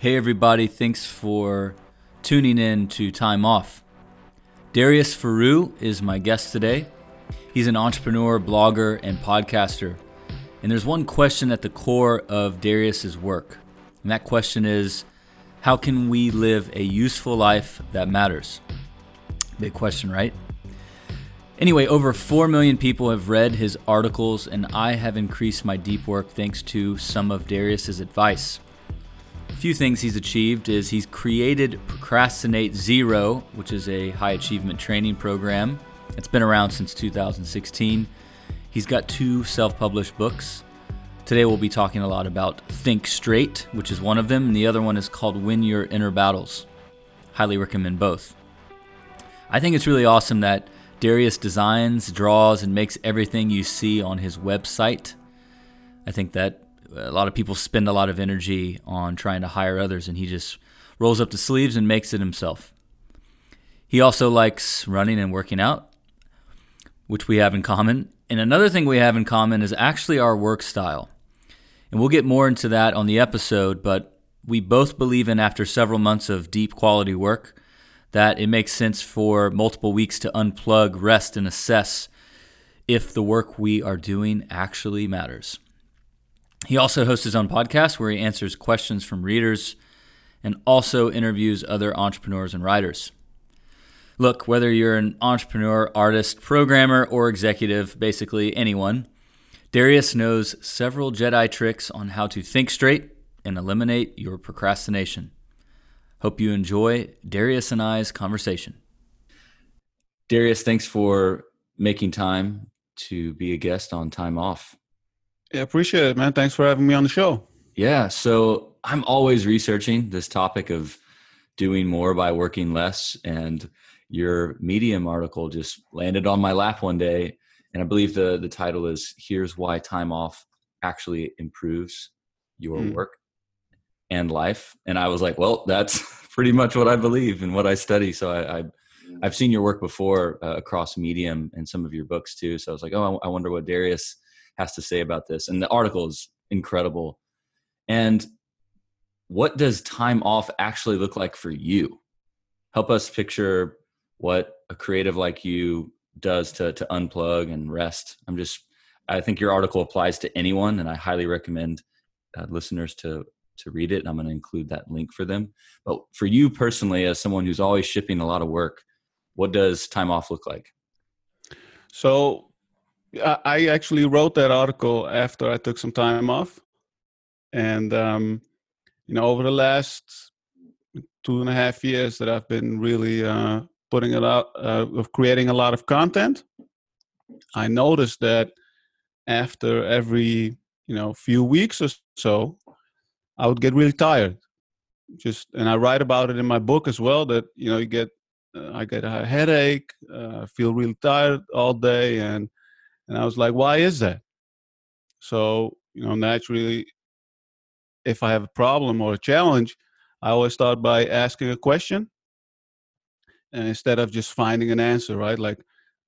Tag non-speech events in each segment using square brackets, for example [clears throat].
Hey, everybody, thanks for tuning in to Time Off. Darius Foroux is my guest today. He's an entrepreneur, blogger, and podcaster. And there's one question at the core of Darius's work. And that question is how can we live a useful life that matters? Big question, right? Anyway, over 4 million people have read his articles, and I have increased my deep work thanks to some of Darius's advice. Few things he's achieved is he's created Procrastinate Zero, which is a high achievement training program. It's been around since 2016. He's got two self published books. Today we'll be talking a lot about Think Straight, which is one of them, and the other one is called Win Your Inner Battles. Highly recommend both. I think it's really awesome that Darius designs, draws, and makes everything you see on his website. I think that a lot of people spend a lot of energy on trying to hire others, and he just rolls up the sleeves and makes it himself. He also likes running and working out, which we have in common. And another thing we have in common is actually our work style. And we'll get more into that on the episode, but we both believe in after several months of deep quality work that it makes sense for multiple weeks to unplug, rest, and assess if the work we are doing actually matters. He also hosts his own podcast where he answers questions from readers and also interviews other entrepreneurs and writers. Look, whether you're an entrepreneur, artist, programmer, or executive, basically anyone, Darius knows several Jedi tricks on how to think straight and eliminate your procrastination. Hope you enjoy Darius and I's conversation. Darius, thanks for making time to be a guest on Time Off. Yeah, appreciate it, man. Thanks for having me on the show. Yeah, so I'm always researching this topic of doing more by working less. And your Medium article just landed on my lap one day. And I believe the, the title is Here's Why Time Off Actually Improves Your mm. Work and life. And I was like, well, that's [laughs] pretty much what I believe and what I study. So I, I have seen your work before uh, across Medium and some of your books too. So I was like, oh, I, wonder what Darius has to say about this. And the article is incredible. And what does time off actually look like for you? Help us picture what a creative like you does to to unplug and rest. I'm just I think your article applies to anyone, and I highly recommend uh, listeners to to read it. And I'm going to include that link for them. But for you personally, as someone who's always shipping a lot of work, what does time off look like? So I actually wrote that article after I took some time off. And, um, you know, over the last two and a half years that I've been really uh, putting it out, uh, of creating a lot of content, I noticed that after every, you know, few weeks or so, I would get really tired. Just and I write about it in my book as well. That you know you get uh, I get a headache, uh, feel really tired all day, and and I was like, why is that? So you know naturally, if I have a problem or a challenge, I always start by asking a question, and instead of just finding an answer, right? Like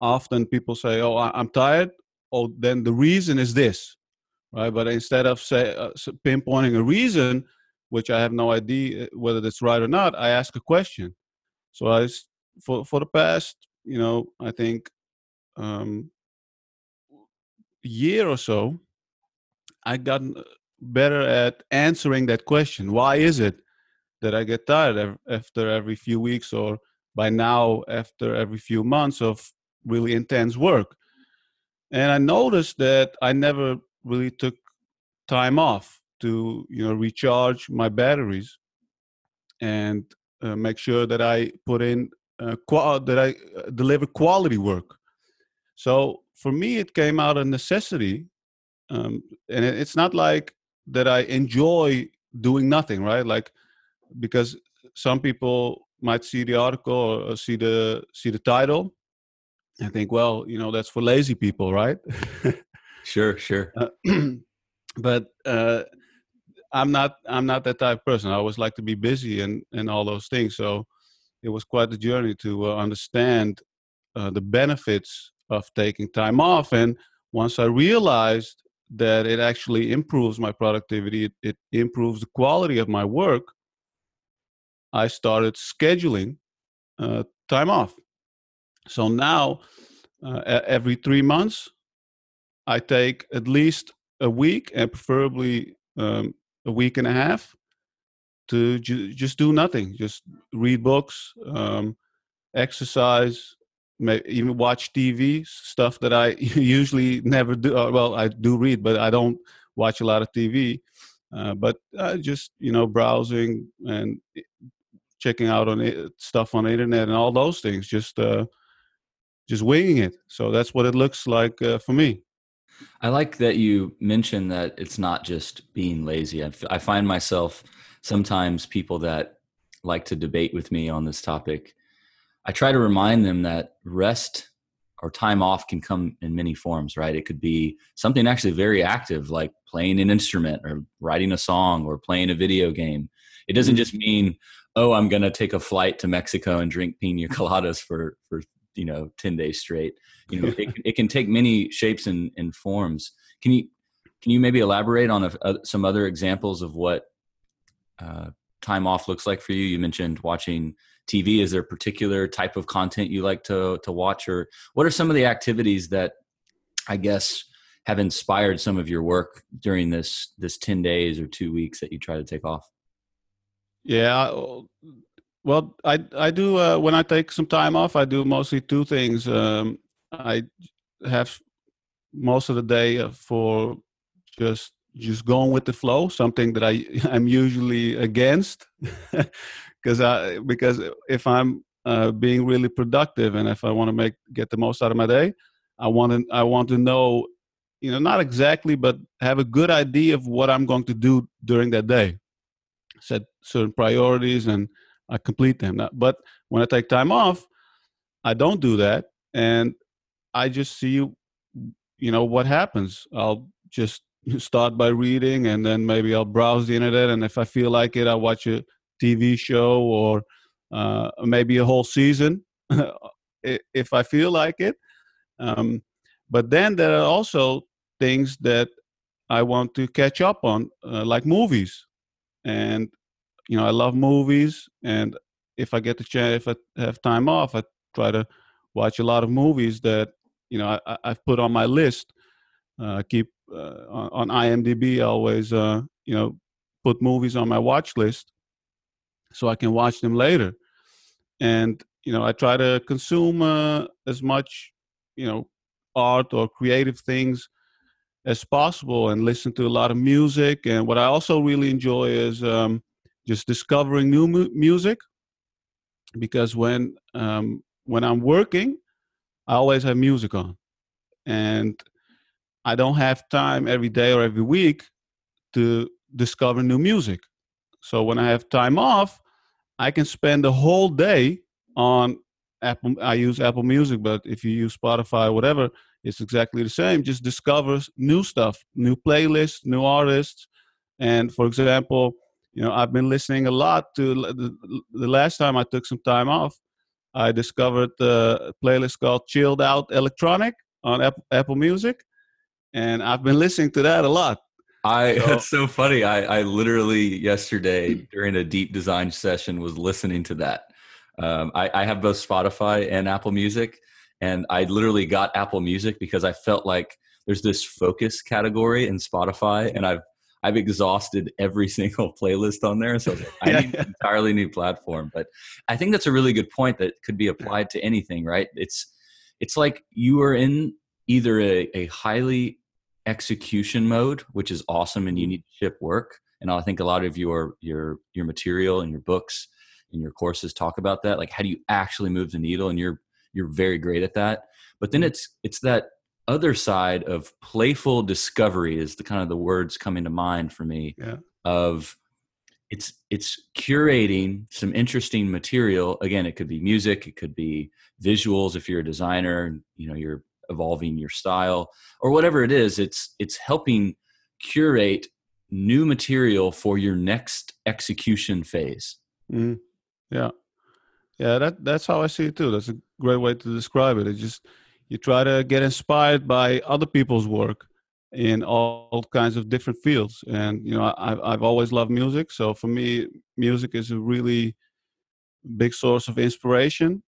often people say, "Oh, I'm tired." Oh, then the reason is this right? But instead of say uh, pinpointing a reason, which I have no idea uh, whether that's right or not, I ask a question. So I for for the past, you know, I think um, year or so, I got better at answering that question. Why is it that I get tired after every few weeks, or by now after every few months of really intense work? And I noticed that I never really took time off to you know recharge my batteries and uh, make sure that I put in uh, qual- that I uh, deliver quality work. So for me, it came out of necessity, um, and it's not like that I enjoy doing nothing, right? Like because some people might see the article or see the see the title and think, well, you know, that's for lazy people, right? [laughs] Sure, sure. Uh, [clears throat] but uh, I'm not. I'm not that type of person. I always like to be busy and and all those things. So it was quite a journey to uh, understand uh, the benefits of taking time off. And once I realized that it actually improves my productivity, it, it improves the quality of my work. I started scheduling uh, time off. So now, uh, every three months, I take at least a week and preferably um, a week and a half to ju- just do nothing, just read books, um, exercise, even watch TV, stuff that I [laughs] usually never do. Uh, well, I do read, but I don't watch a lot of TV. Uh, but uh, just you know, browsing and checking out on it, stuff on the internet and all those things. Just uh, just winging it. So that's what it looks like uh, for me. I like that you mentioned that it's not just being lazy. I, f- I find myself sometimes people that like to debate with me on this topic. I try to remind them that rest or time off can come in many forms, right? It could be something actually very active, like playing an instrument or writing a song or playing a video game. It doesn't just mean, oh, I'm going to take a flight to Mexico and drink pina coladas [laughs] for, for you know 10 days straight you know it, it can take many shapes and, and forms can you can you maybe elaborate on a, a, some other examples of what uh, time off looks like for you you mentioned watching tv is there a particular type of content you like to to watch or what are some of the activities that i guess have inspired some of your work during this this 10 days or two weeks that you try to take off yeah well, I I do uh, when I take some time off. I do mostly two things. Um, I have most of the day uh, for just just going with the flow. Something that I [laughs] I'm usually against, [laughs] because I because if I'm uh, being really productive and if I want to make get the most out of my day, I want to I want to know, you know, not exactly, but have a good idea of what I'm going to do during that day. Set certain priorities and I complete them. But when I take time off, I don't do that, and I just see, you know, what happens. I'll just [laughs] start by reading, and then maybe I'll browse the internet, and if I feel like it, I'll watch a TV show or uh, maybe a whole season [laughs] if I feel like it. Um, but then there are also things that I want to catch up on, uh, like movies. And you know, I love movies, and if I get the chance, if I have time off, I try to watch a lot of movies that you know I, have put on my list. Uh, keep uh, on, IMDb. I always uh, you know put movies on my watch list so I can watch them later. And you know, I try to consume uh, as much you know art or creative things as possible and listen to a lot of music. And what I also really enjoy is um, just discovering new mu- music because when um, when I'm working, I always have music on, and I don't have time every day or every week to discover new music. So when I have time off, I can spend the whole day on Apple. I use Apple Music, but if you use Spotify, whatever, it's exactly the same. Just discover new stuff, new playlists, new artists, and for example you know i've been listening a lot to the, the last time i took some time off i discovered a playlist called chilled out electronic on apple music and i've been listening to that a lot I so, that's so funny. I, I literally yesterday during a deep design session was listening to that. Um, I, I have both Spotify and Apple Music, and I literally got Apple Music because I felt like there's this focus category in Spotify, and I've I've exhausted every [laughs] single playlist on there. So [laughs] I yeah, need an entirely new platform. But I think that's a really good point that could be applied to anything, right? It's it's like you are in either a, a highly execution mode, which is awesome and you need to ship work. And I think a lot of your your your material and your books and your courses talk about that. Like how do you actually move the needle? And you're you're very great at that. But then mm-hmm. it's it's that other side of playful discovery is the kind of the words coming to mind for me yeah. of it's it's curating some interesting material again it could be music it could be visuals if you're a designer you know you're evolving your style or whatever it is it's it's helping curate new material for your next execution phase. Mm, yeah. Yeah that that's how i see it too. That's a great way to describe it. It just you try to get inspired by other people's work in all kinds of different fields. And you know I, i've always loved music. So for me music is a really big source of inspiration,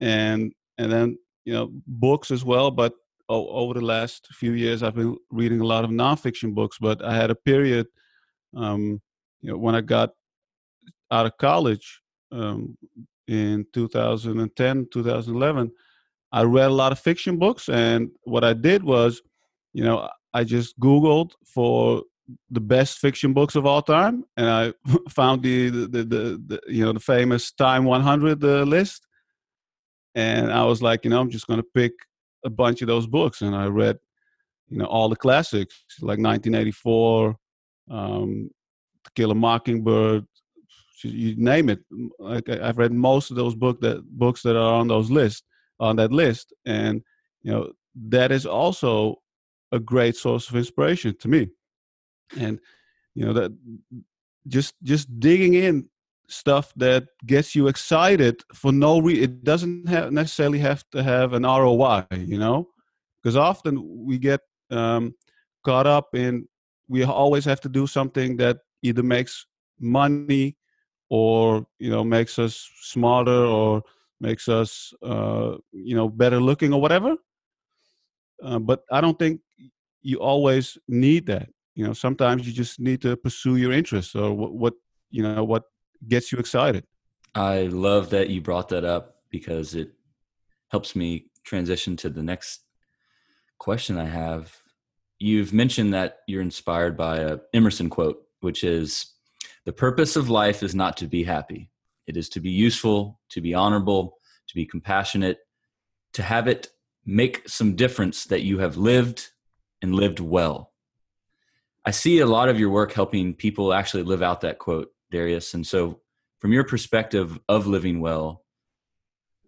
and and then you know books as well. But over the last few years, I've been reading a lot of nonfiction books. But I had a period, um, you know, when I got out of college um, in 2010, 2011, I read a lot of fiction books, and what I did was, you know, I just Googled for the best fiction books of all time, and I [laughs] found the the, the, the, the you know the famous Time 100 uh, list, and I was like, you know, I'm just to pick a bunch of those books, and I read, you know, all the classics like 1984, um, Kill a Mockingbird, you name it. Like I've read most of those book that books that are on those lists on that list, and you know that is also a great source of inspiration to me. And you know that just just digging in stuff that gets you excited for no reason. It doesn't have necessarily have to have an ROI, you know, because often we get um, caught up in we always have to do something that either makes money or you know makes us smarter or makes us uh, you know better looking or whatever uh, but i don't think you always need that you know sometimes you just need to pursue your interests or what, what you know what gets you excited. I love that you brought that up because it helps me transition to the next question i have. You've mentioned that you're inspired by a emerson quote which is the purpose of life is not to be happy. It is to be useful, to be honorable, to be compassionate, to have it make some difference that you have lived and lived well. I see a lot of your work helping people actually live out that quote, Darius. And so, from your perspective of living well,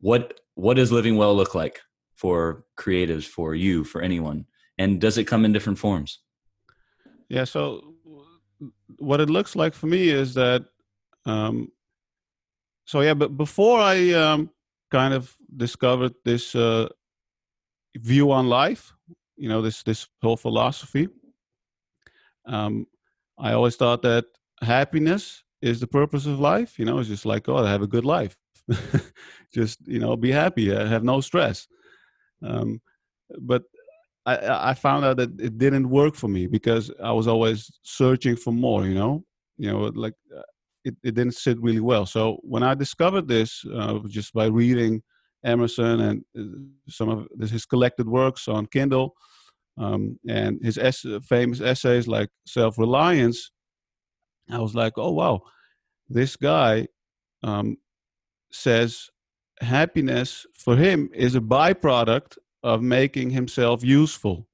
what what does living well look like for creatives, for you, for anyone? And does it come in different forms? Yeah. So, what it looks like for me is that um, so yeah, but before I um, kind of discovered this uh, view on life, you know, this this whole philosophy, um, I always thought that happiness is the purpose of life. You know, it's just like, oh, I have a good life. [laughs] just you know, be happy, have no stress. Um, but I, I found out that it didn't work for me because I was always searching for more. You know, you know, like uh, it, it didn't sit really well. So when I discovered this, uh, just by reading Emerson and uh, some of his collected works on Kindle, um, and his famous essays like Self Reliance, I was like, oh wow, this guy um, says happiness for him is a byproduct of making himself useful,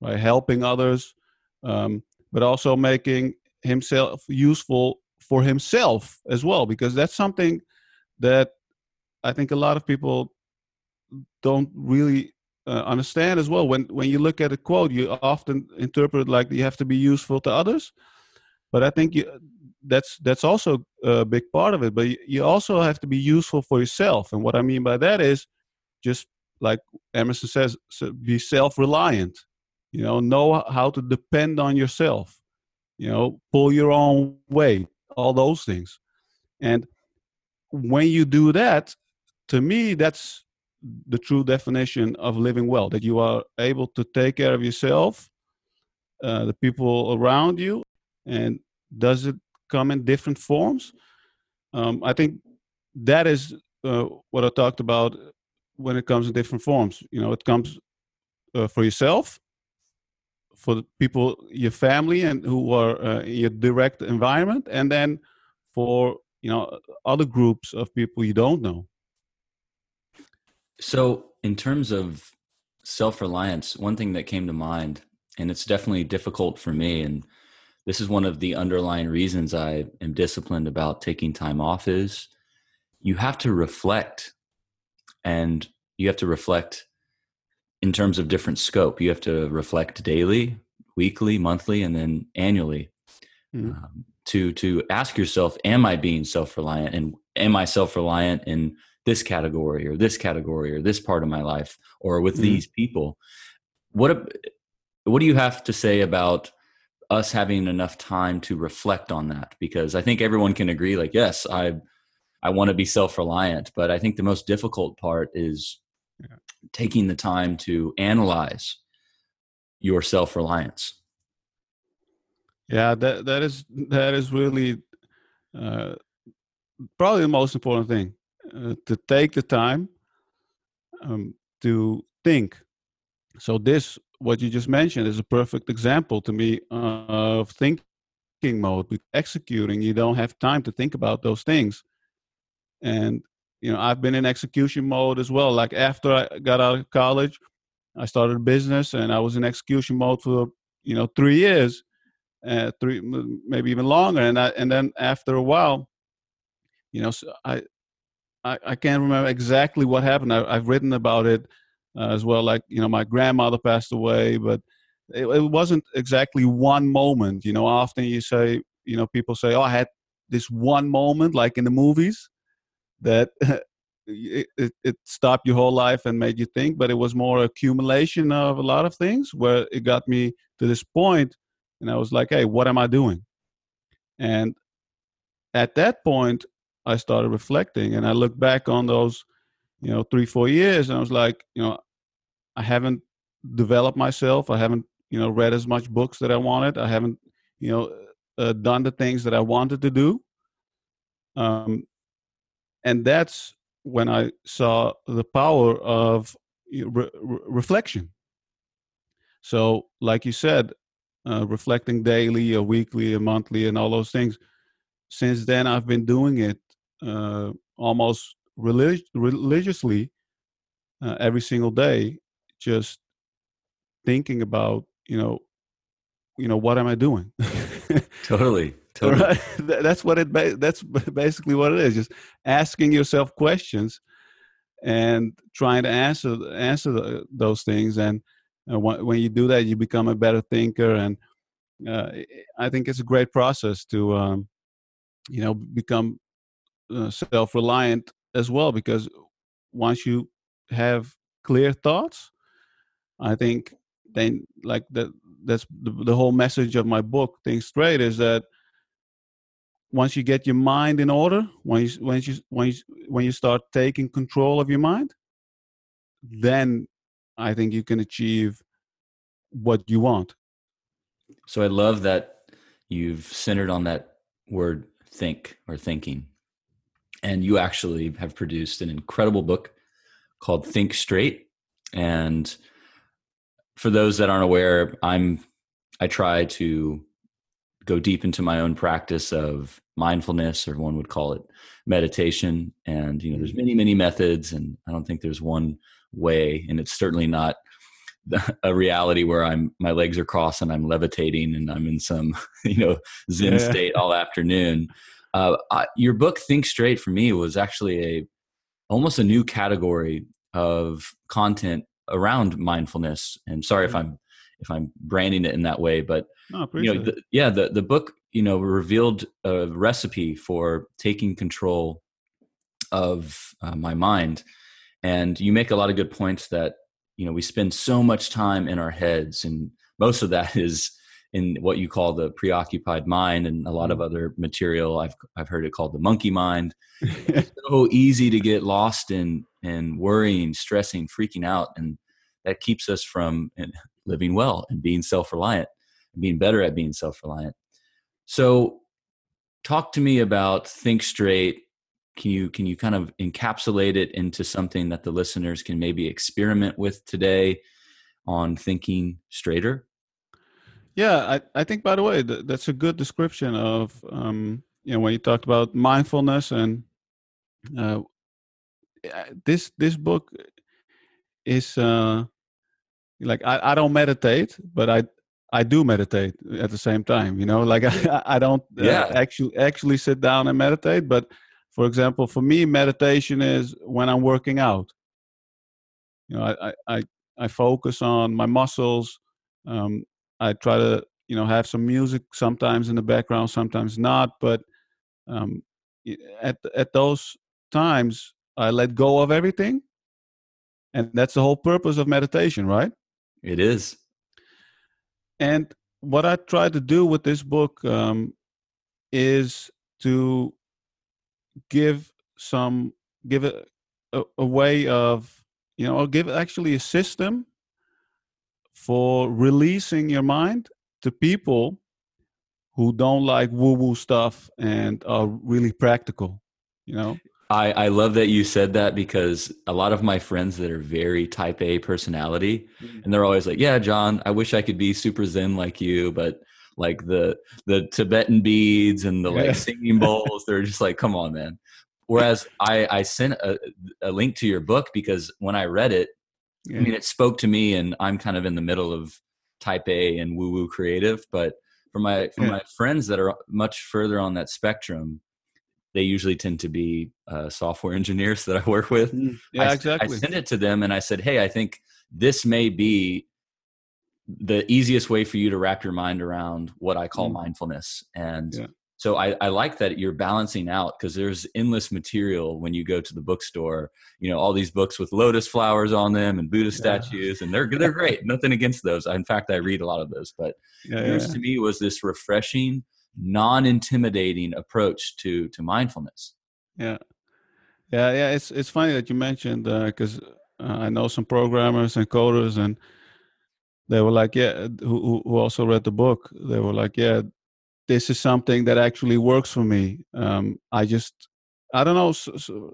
by helping others, um, but also making himself useful for himself as well because that's something that i think a lot of people don't really uh, understand as well. When when you look at a quote you often interpret like you have to be useful to others but i think you, that's that's also a big part of it but you also have to be useful for yourself and what i mean by that is just like emerson says be self-reliant you know know how to depend on yourself you know pull your own weight all those things. And when you do that, to me, that's the true definition of living well that you are able to take care of yourself, uh, the people around you, and does it come in different forms? Um, I think that is uh, what I talked about when it comes in different forms. You know, it comes uh, for yourself, for the people, your family, and who are uh, in your direct environment, and then for you know other groups of people you don't know. So, in terms of self-reliance, one thing that came to mind, and it's definitely difficult for me, and this is one of the underlying reasons I am disciplined about taking time off is you have to reflect and you have to reflect in terms of different scope. You have to reflect daily, weekly, monthly, and then annually mm-hmm. um, to to ask yourself: Am I being self reliant? And am I self reliant in this category or this category or this part of my life or with mm-hmm. these people? What what do you have to say about us having enough time to reflect on that? Because I think everyone can agree. Like, yes, I I want to be self reliant. But I think the most difficult part is yeah. taking the time to analyze your self reliance. Yeah, that that is that is really uh, probably the most important thing uh, to take the time um, to think. So this, what you just mentioned, is a perfect example to me of thinking mode. Executing, you don't have time to think about those things, and you know I've been in execution mode as well. Like after I got out of college, I started a business, and I was in execution mode for you know three years, uh, three maybe even longer, and I, and then after a while, you know, so I I, I can't remember exactly what happened. I, have written about it uh, as well. Like you know, my grandmother passed away, but it, it, wasn't exactly one moment. You know, often you say, you know, people say, "Oh, I had this one moment," like in the movies, that [laughs] it, it, it stopped your whole life and made you think. But it was more accumulation of a lot of things where it got me to this point, and I was like, "Hey, what am I doing?" And at that point, I started reflecting and I looked back on those, you know, three, four years and I was like, you know, I haven't developed myself. I haven't, you know, read as much books that I wanted. I haven't, you know, uh, done the things that I wanted to do. Um, and that's when I saw the power of re- re- reflection. So, like you said, uh, reflecting daily, or weekly, or monthly, and all those things. Since then, I've been doing it uh, almost relig- religiously uh, every single day, just thinking about you know, you know, what am I doing? [laughs] totally, totally. Right? That's what it. Ba- that's basically what it is. Just asking yourself questions and trying to answer answer the, those things. And uh, when, when you do that, you become a better thinker. And uh, I think it's a great process to, um, you know, become uh, self-reliant as well because once you have clear thoughts i think then like that that's the, the whole message of my book think straight is that once you get your mind in order when you when you when you when you start taking control of your mind then i think you can achieve what you want. So i love that you've centered on that word think or thinking and you actually have produced an incredible book called Think Straight. And for those that aren't aware, I'm I try to go deep into my own practice of mindfulness or one would call it meditation and you know there's mm-hmm. many many methods and i don't think there's one way and it's certainly not a reality where i'm my legs are crossed and i'm levitating and i'm in some [laughs] you know zen yeah. state all afternoon uh, I, your book think straight for me was actually a almost a new category of content around mindfulness. And sorry if i'm if i'm branding it in that way but no, you know the, yeah the, the book you know revealed a recipe for taking control of uh, my mind. And you make a lot of good points that you know we spend so much time in our heads and most of that [laughs] is in what you call the preoccupied mind and a lot of mm. other material. I've i've heard it called the monkey mind. [laughs] It's so easy to get lost in in worrying stressing freaking out and that keeps us from living well and being self-reliant and being better at being self-reliant. So talk to me about think straight. Can you can you kind of encapsulate it into something that the listeners can maybe experiment with today on thinking straighter yeah, I, I think by the way th- that's a good description of um, you know when you talked about mindfulness and uh, this this book is uh, like I, I don't meditate, but I I do meditate at the same time. You know, [laughs] like I, I don't uh, yeah. actually actually sit down and meditate, but for example, for me, meditation is when I'm working out. You know, I I I focus on my muscles. Um, I try to you know have some music sometimes in the background, sometimes not. But um, at at those times, I let go of everything, and that's the whole purpose of meditation, right? It is. And what I try to do with this book um, is to give some give it a, a way of you know, or give actually a system for releasing your mind to people who don't like woo woo stuff and are really practical, you know? I, I love that you said that because a lot of my friends that are very type A personality, mm-hmm. and they're always like, "Yeah, John, I wish I could be super zen like you, but like the the Tibetan beads and the yeah. like singing [laughs] bowls, they're just like, come on, man." Whereas I I sent a, a link to your book because when I read it, yeah. I mean, it spoke to me, and I'm kind of in the middle of type A and woo woo creative, but for my for yeah. my friends that are much further on that spectrum they usually tend to be uh, software [laughs] engineers that I work with. Mm, yeah, I, exactly. I sent it to them and I said, "Hey, I think this may be the easiest way for you to wrap your mind around what I call mm. mindfulness." And yeah. So I, I, like that you're balancing out because there's endless material when you go to the bookstore. You know, all these books with lotus flowers on them and Buddha yeah. statues, and they're they're great. Nothing against those. In fact, I read a lot of those. But yeah, yours to me was this refreshing non-intimidating approach to to mindfulness yeah yeah yeah it's it's funny that you mentioned because uh, uh, i know some programmers and coders and they were like yeah who, who also read the book they were like yeah this is something that actually works for me um, i just i don't know so, so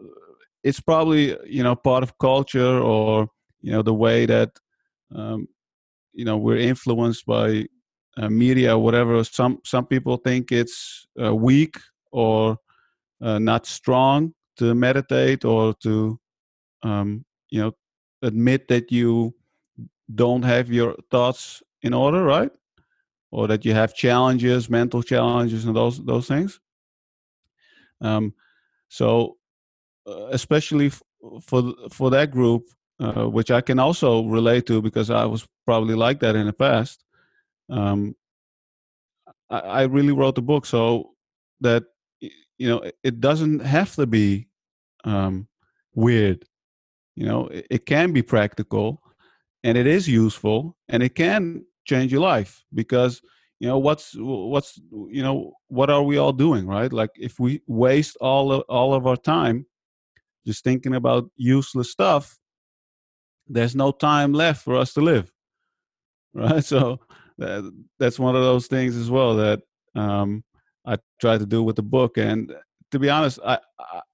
it's probably you know part of culture or you know the way that um, you know we're influenced by uh, media, whatever. Some some people think it's uh, weak or uh, not strong to meditate or to um, you know admit that you don't have your thoughts in order, right? Or that you have challenges, mental challenges, and those those things. Um, so, uh, especially f- for for that group, uh, which I can also relate to because I was probably like that in the past um, I, I really wrote the book so that you know it doesn't have to be um, weird. You know, it, it can be practical, and it is useful, and it can change your life because you know what's what's you know what are we all doing right like if we waste all of, all of our time just thinking about useless stuff there's no time left for us to live [laughs] right so that, that's one of those things as well that um, I try to do with the book. And to be honest, I,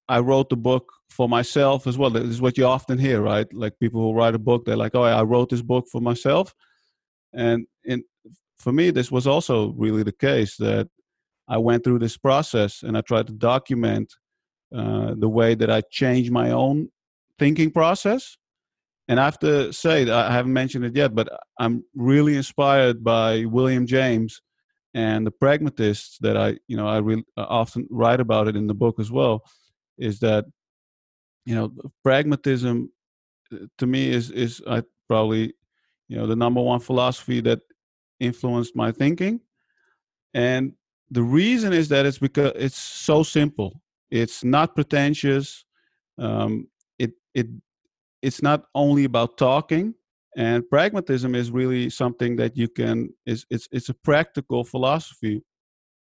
I wrote the book for myself as well. This is what you often hear, right? Like people who write a book, they're like, "Oh, I wrote this book for myself," and in for me, this was also really the case that I went through this process and I tried to document uh, the way that I changed my own thinking process and I have to say I haven't mentioned it yet, but I'm really inspired by William James and the pragmatists that I, you know, I really often write about it in the book as well. Is that, you know, pragmatism uh, to me is is I probably, you know, the number one philosophy that influenced my thinking, and the reason is that it's because it's so simple. It's not pretentious. Um, it it it's not only about talking and pragmatism is really something that you can is it's it's a practical philosophy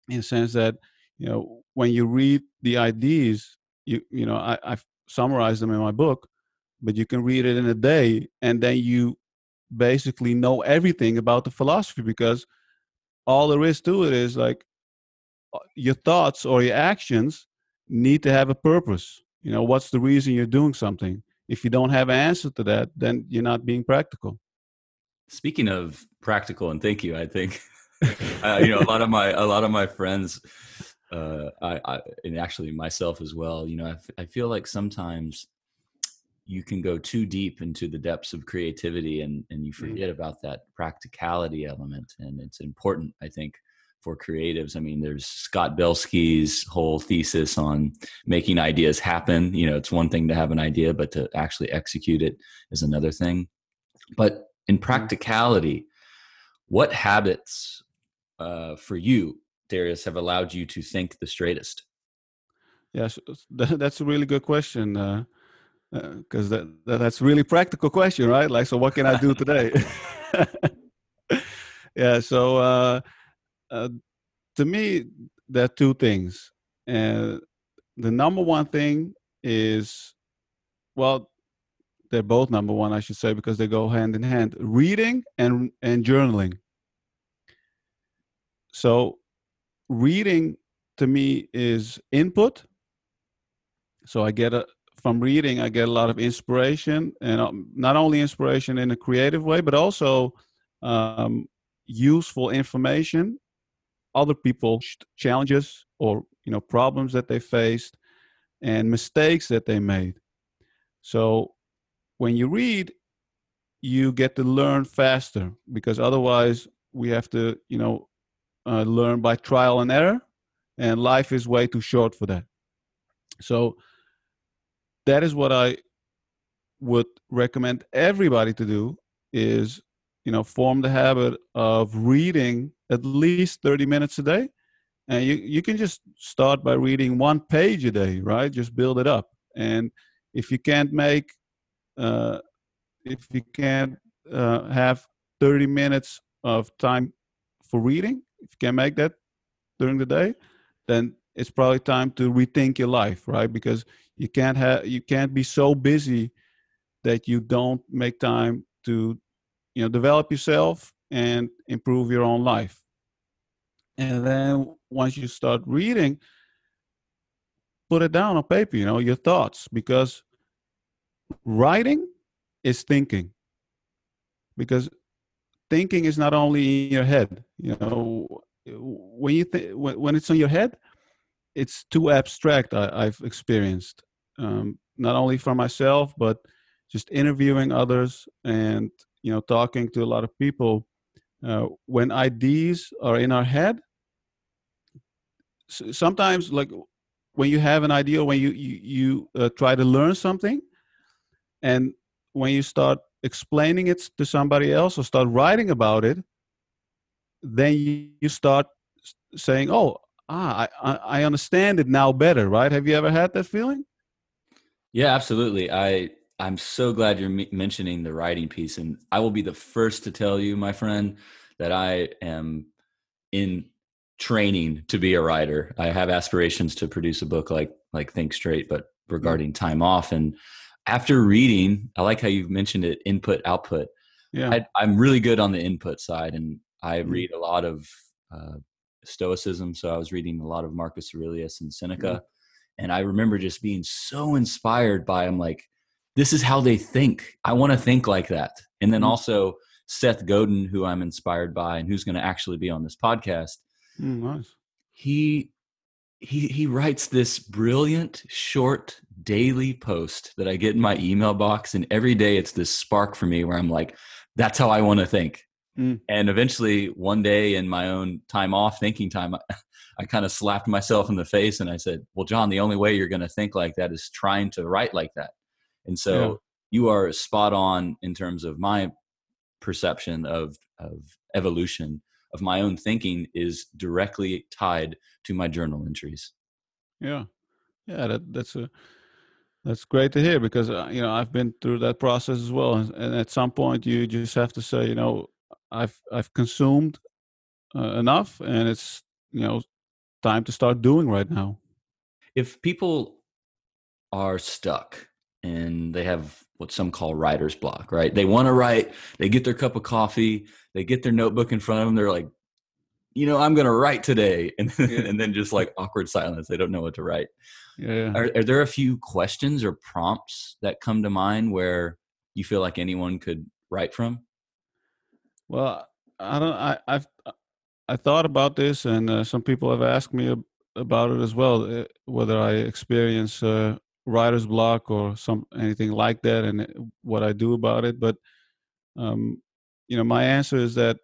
in the sense that you know when you read the ideas you you know I, i've summarized them in my book but you can read it in a day and then you basically know everything about the philosophy because all there is to it is like uh, your thoughts or your actions need to have a purpose you know what's the reason you're doing something if you don't have an answer to that, then you're not being practical. Speaking of practical, and thank you, I think [laughs] [laughs] uh, you know a lot of my a lot of my friends, uh, I, I and actually myself as well. You know, I, f- I feel like sometimes you can go too deep into the depths of creativity and and you mm. forget mm. about that practicality element, and it's important, I think, for creatives. I mean, there's Scott Belsky's whole thesis on making ideas happen. You know, it's one thing to have an idea, but to actually execute it is another thing. But in mm-hmm. practicality, what habits uh, for you, Darius, have allowed you to think the straightest? Yes, that's [laughs] a really good question. Uh, because uh, that, that's really practical question right? Like so what can i do [laughs] today? [laughs] Yeah so uh uh, to me, there are two things. And the number one thing is well they're both number one i should say because they go hand in hand reading and and journaling. So reading to me is input. So i get a from reading i get a lot of inspiration and um, not only inspiration in a creative way but also um, useful information other people's challenges or you know problems that they faced and mistakes that they made. So when you read you get to learn faster because otherwise we have to you know uh, learn by trial and error and life is way too short for that. So that is what i would recommend everybody to do is you know form the habit of reading at least 30 minutes a day. And you, you can just start by reading one page a day right? Just build it up. And if you can't make uh, if you can't uh, have 30 minutes of time for reading if you can make that during the day then it's probably time to rethink your life right? Because you can't have you can't be so busy that you don't make time to you know develop yourself and improve your own life. And then once you start reading put it down on paper you know your thoughts because writing is thinking. Because thinking is not only in your head you know when you th- when, when it's on your head it's too abstract I, have experienced um, not only for myself but just interviewing others and you know talking to a lot of people. Uh, when ideas are in our head sometimes like when you have an idea when you you, you uh, try to learn something and when you start explaining it to somebody else or start writing about it then you, you start saying oh ah I, I understand it now better right have you ever had that feeling yeah absolutely i i'm so glad you're mentioning the writing piece and i will be the first to tell you my friend that i am in training to be a writer i have aspirations to produce a book like like think straight but regarding time off and after reading, I like how you mentioned it input output. Yeah. I, am really good on the input side, and I mm-hmm. read a lot of uh, Stoicism. So I was reading a lot of Marcus Aurelius and Seneca, mm-hmm. and I remember just being so inspired by. I'm like, this is how they think. I want to think like that. And then mm-hmm. also Seth Godin, who I'm inspired by, and who's going to actually be on this podcast. Mm, nice. He he he writes this brilliant short daily post that I get in my email box and every day it's this spark for me where I'm like that's how I want to think. Mm. And eventually one day in my own time off thinking time [laughs] I, I kind of slapped myself in the face and I said, "Well, John, the only way you're going to think like that is trying to write like that." And so yeah. you are spot on in terms of my perception of of evolution of my own thinking is directly tied to my journal entries. Yeah, yeah, that, that's a that's great to hear because uh, you know I've been through that process as well, and at some point you just have to say, you know, I've I've consumed uh, enough, and it's you know time to start doing right now. If people are stuck and they have what some call writer's block, right? They want to write, they get their cup of coffee, they get their notebook in front of them, they're like, you know, I'm going to write today. [laughs] And, yeah. and then just like awkward silence. They don't know what to write. Yeah. Are, are, there a few questions or prompts that come to mind where you feel like anyone could write from? Well, I don't, I, I've, I thought about this and uh, some people have asked me about it as well, uh, whether I experience uh, writer's block or some anything like that and uh, what I do about it. But, um, you know, my answer is that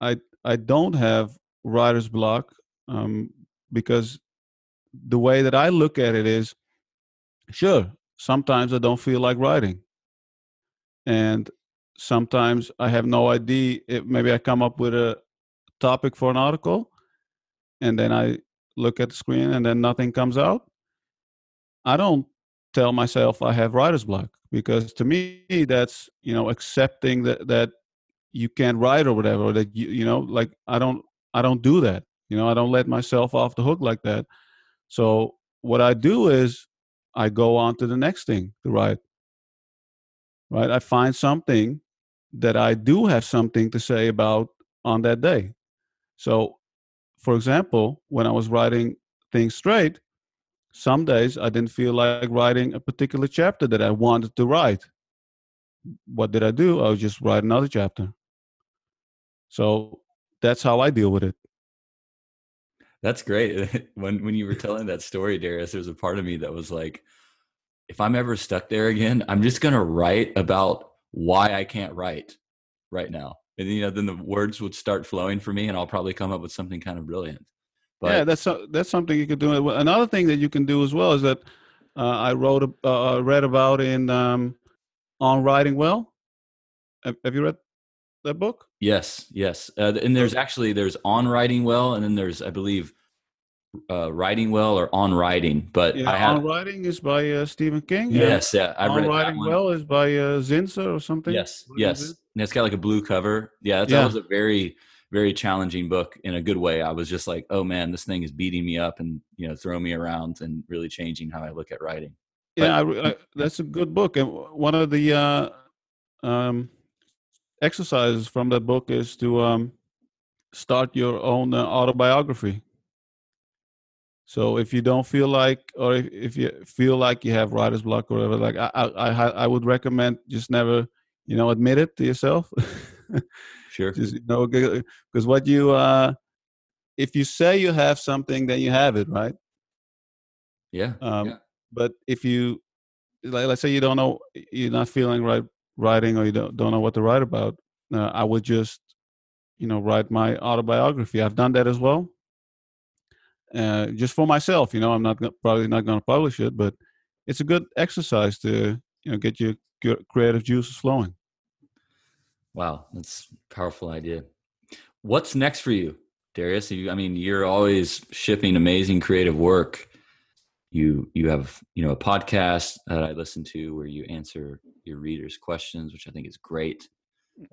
I I don't have writer's block um, because the way that I look at it is, sure, sometimes I don't feel like writing, and sometimes I have no idea. If maybe I come up with a topic for an article, and then I look at the screen, and then nothing comes out. I don't tell myself I have writer's block because to me that's you know accepting that that you can't write or whatever or that you you know like i don't i don't do that you know i don't let myself off the hook like that so what i do is I go on to the next thing to write. Right? I find something that I do have something to say about on that day. So, for example, when I was writing Think Straight, some days I didn't feel like writing a particular chapter that I wanted to write. What did I do? I would just write another chapter. So that's how I deal with it. That's great. [laughs] when when you were telling that story, Darius, there was a part of me that was like, if I'm ever stuck there again, I'm just gonna write about why I can't write right now. And you know, then the words would start flowing for me, and I'll probably come up with something kind of brilliant. But, yeah, that's that's something you could do. Another thing that you can do as well is that uh, I wrote uh, read about in um, on writing well. Have, have you read that book? Yes, yes. Uh, and there's actually there's on writing well, and then there's I believe uh, writing well or on writing. But yeah, I have, on writing is by uh, Stephen King. Yes, yeah. I've on writing well is by uh, Zinsser or something. Yes, what yes. And it's got like a blue cover. Yeah, that yeah. was a very very challenging book in a good way. I was just like, oh man, this thing is beating me up and you know throwing me around and really changing how I look at writing. Yeah, I, I, that's a good book. And one of the uh, um, exercises from that book is to um, start your own uh, autobiography. So if you don't feel like, or if, if, you feel like you have writer's block or whatever, like I, I, I would recommend just never, you know, admit it to yourself. sure. [laughs] Just you know, because what you, uh, if you say you have something, then you have it, right? Yeah. Um, yeah. But if you, like, let's say you don't know, you're not feeling right writing or you don't, don't know what to write about, uh, I would just, you know, write my autobiography. I've done that as well. Uh, just for myself, you know, I'm not probably not going to publish it, but it's a good exercise to, you know, get your creative juices flowing. Wow, that's a powerful idea. What's next for you, Darius? You, I mean, you're always shipping amazing creative work you you have you know a podcast that I listen to where you answer your readers' questions, which I think is great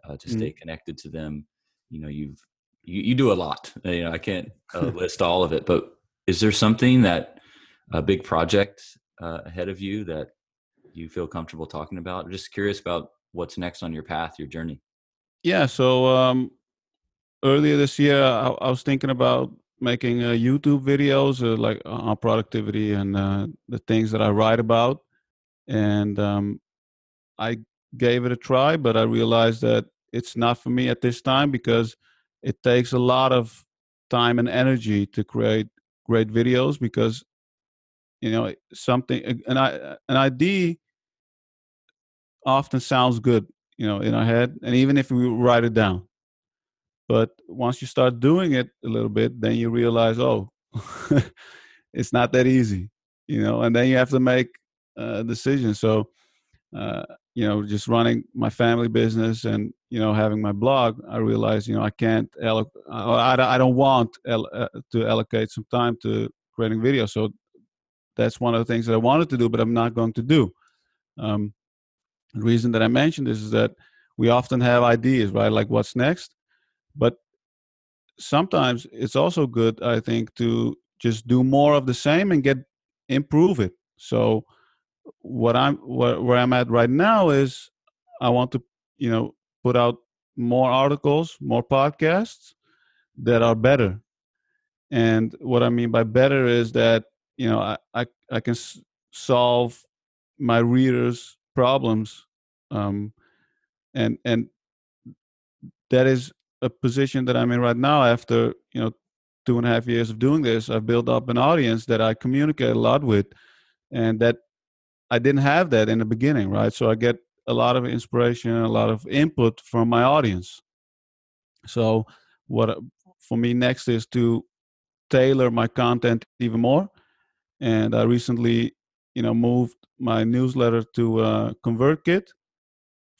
uh, to mm-hmm. stay connected to them. You know, you've you, you do a lot. You know, I can't uh, [laughs] list all of it, but is there something that a big project uh, ahead of you that you feel comfortable talking about? I'm just curious about what's next on your path, your journey. Yeah. So um, earlier this year, I, I was thinking about making uh, YouTube videos uh, like on productivity and uh, the things that I write about. And um, I gave it a try, but I realized that it's not for me at this time because it takes a lot of time and energy to create great videos because you know something an, an idea often sounds good you know in our head and even if we write it down but once you start doing it a little bit, then you realize, oh, [laughs] it's not that easy, you know, and then you have to make uh, a decision. So, uh, you know, just running my family business and, you know, having my blog, I realized, you know, I can't, alloc- I, I don't want uh, to allocate some time to creating videos. So that's one of the things that I wanted to do, but I'm not going to do. Um, the reason that I mentioned this is that we often have ideas, right? Like what's next? But sometimes it's also good, I think, to just do more of the same and get improve it. So what I'm where, where I'm at right now is I want to, you know, put out more articles, more podcasts that are better. And what I mean by better is that you know I I, I can s- solve my readers' problems, um, and and that is a position that I'm in right now after you know two and a half years of doing this. I've built up an audience that I communicate a lot with, and that I didn't have that in the beginning, right? So I get a lot of inspiration, a lot of input from my audience. So what for me next is to tailor my content even more, and I recently, you know, moved my newsletter to uh, ConvertKit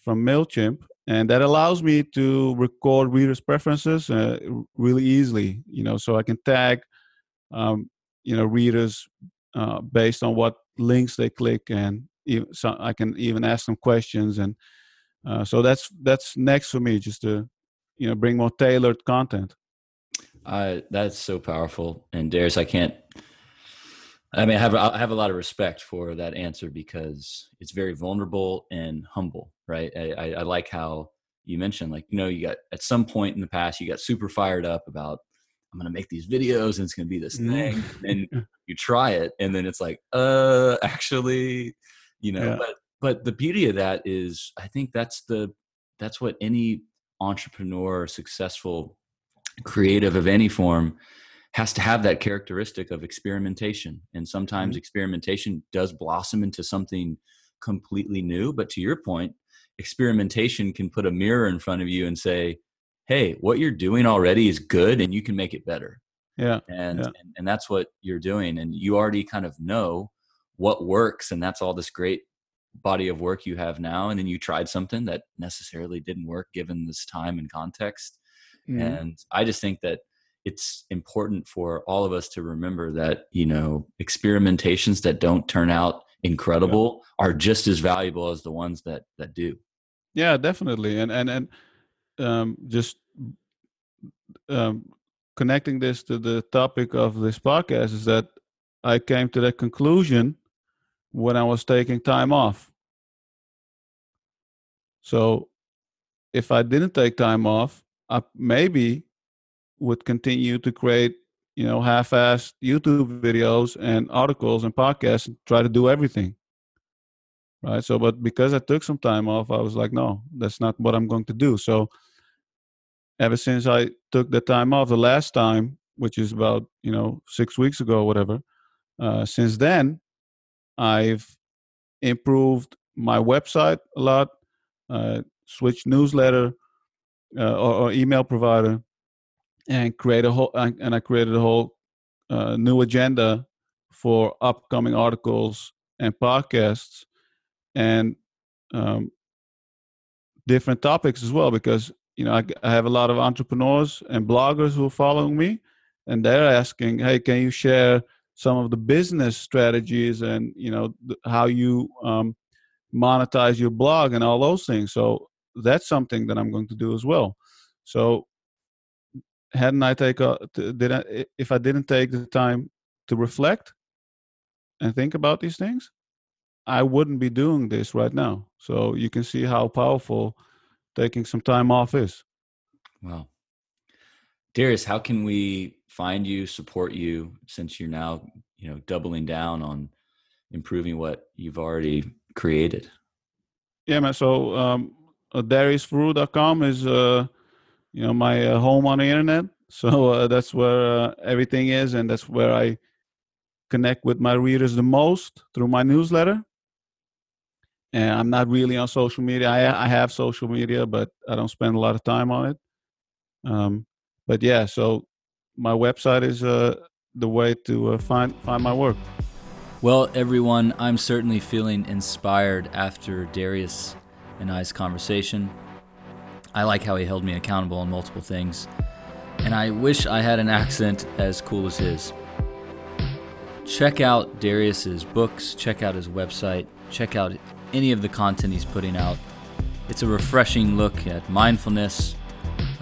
from Mailchimp, and that allows me to record readers preferences uh, really easily you know so i can tag um, you know readers uh, based on what links they click and even, so i can even ask them questions and uh, so that's that's next for me just to you know bring more tailored content uh, that's so powerful and Darius i can't I mean, I have I have a lot of respect for that answer because it's very vulnerable and humble, right? I, I, I like how you mentioned, like you know, you got at some point in the past, you got super fired up about I'm to make these videos and it's to be this thing, mm-hmm. and [laughs] you try it, and then it's like, uh, [laughs] actually, you know, yeah. but but the beauty of that is, I think that's the that's what any entrepreneur, successful, creative of any form has to have that characteristic of experimentation. And sometimes mm-hmm. experimentation does blossom into something completely new. But to your point, experimentation can put a mirror in front of you and say, hey, what you're doing already is good and you can make it better. Yeah. And, yeah. and, and that's what you're doing. And you already kind of know what works. And that's all this great body of work you have now. And then you tried something that necessarily didn't work given this time and context. Mm-hmm. And I just think that it's important for all of us to remember that you know experimentations that don't turn out incredible yeah. are just as valuable as the ones that that do yeah definitely and and and um, just um, connecting this to the topic of this podcast is that i came to that conclusion when i was taking time off. So if i didn't take time off I maybe would continue to create you know half-assed youtube videos and articles and podcasts and try to do everything right? So but because i took some time off i was like no that's not what i'm going to do. So ever since i took the time off the last time which is about you know six weeks ago or whatever uh, since then i've improved my website a lot uh, switched newsletter uh, or, or email provider and create a whole and I created a whole uh, new agenda for upcoming articles and podcasts and um, different topics as well because you know I, I, have a lot of entrepreneurs and bloggers who are following me and they're asking hey can you share some of the business strategies and you know th- how you um, monetize your blog and all those things? So that's something that i'm going to do as well. So hadn't I take a, did I, if I didn't take the time to reflect and think about these things, I wouldn't be doing this right now. So you can see how powerful taking some time off is. Wow. Darius, how can we find you, support you since you're now, you know, doubling down on improving what you've already created? Yeah, man. So um, uh, DariusForoux.com is uh, you know my uh, home on the internet [laughs] so uh, that's where uh, everything is and that's where i connect with my readers the most through my newsletter and i'm not really on social media. I, I have social media but i don't spend a lot of time on it. Um, but yeah so my website is uh, the way to uh, find find my work. Well everyone i'm certainly feeling inspired after darius and i's conversation. I like how he held me accountable on multiple things, and I wish I had an accent as cool as his. Check out Darius's books, check out his website, check out any of the content he's putting out. It's a refreshing look at mindfulness,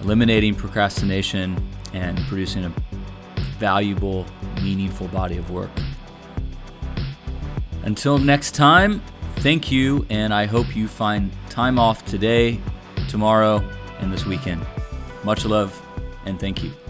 eliminating procrastination, and producing a valuable, meaningful body of work. Until next time, thank you, and I hope you find time off today tomorrow, and this weekend. Much love and thank you.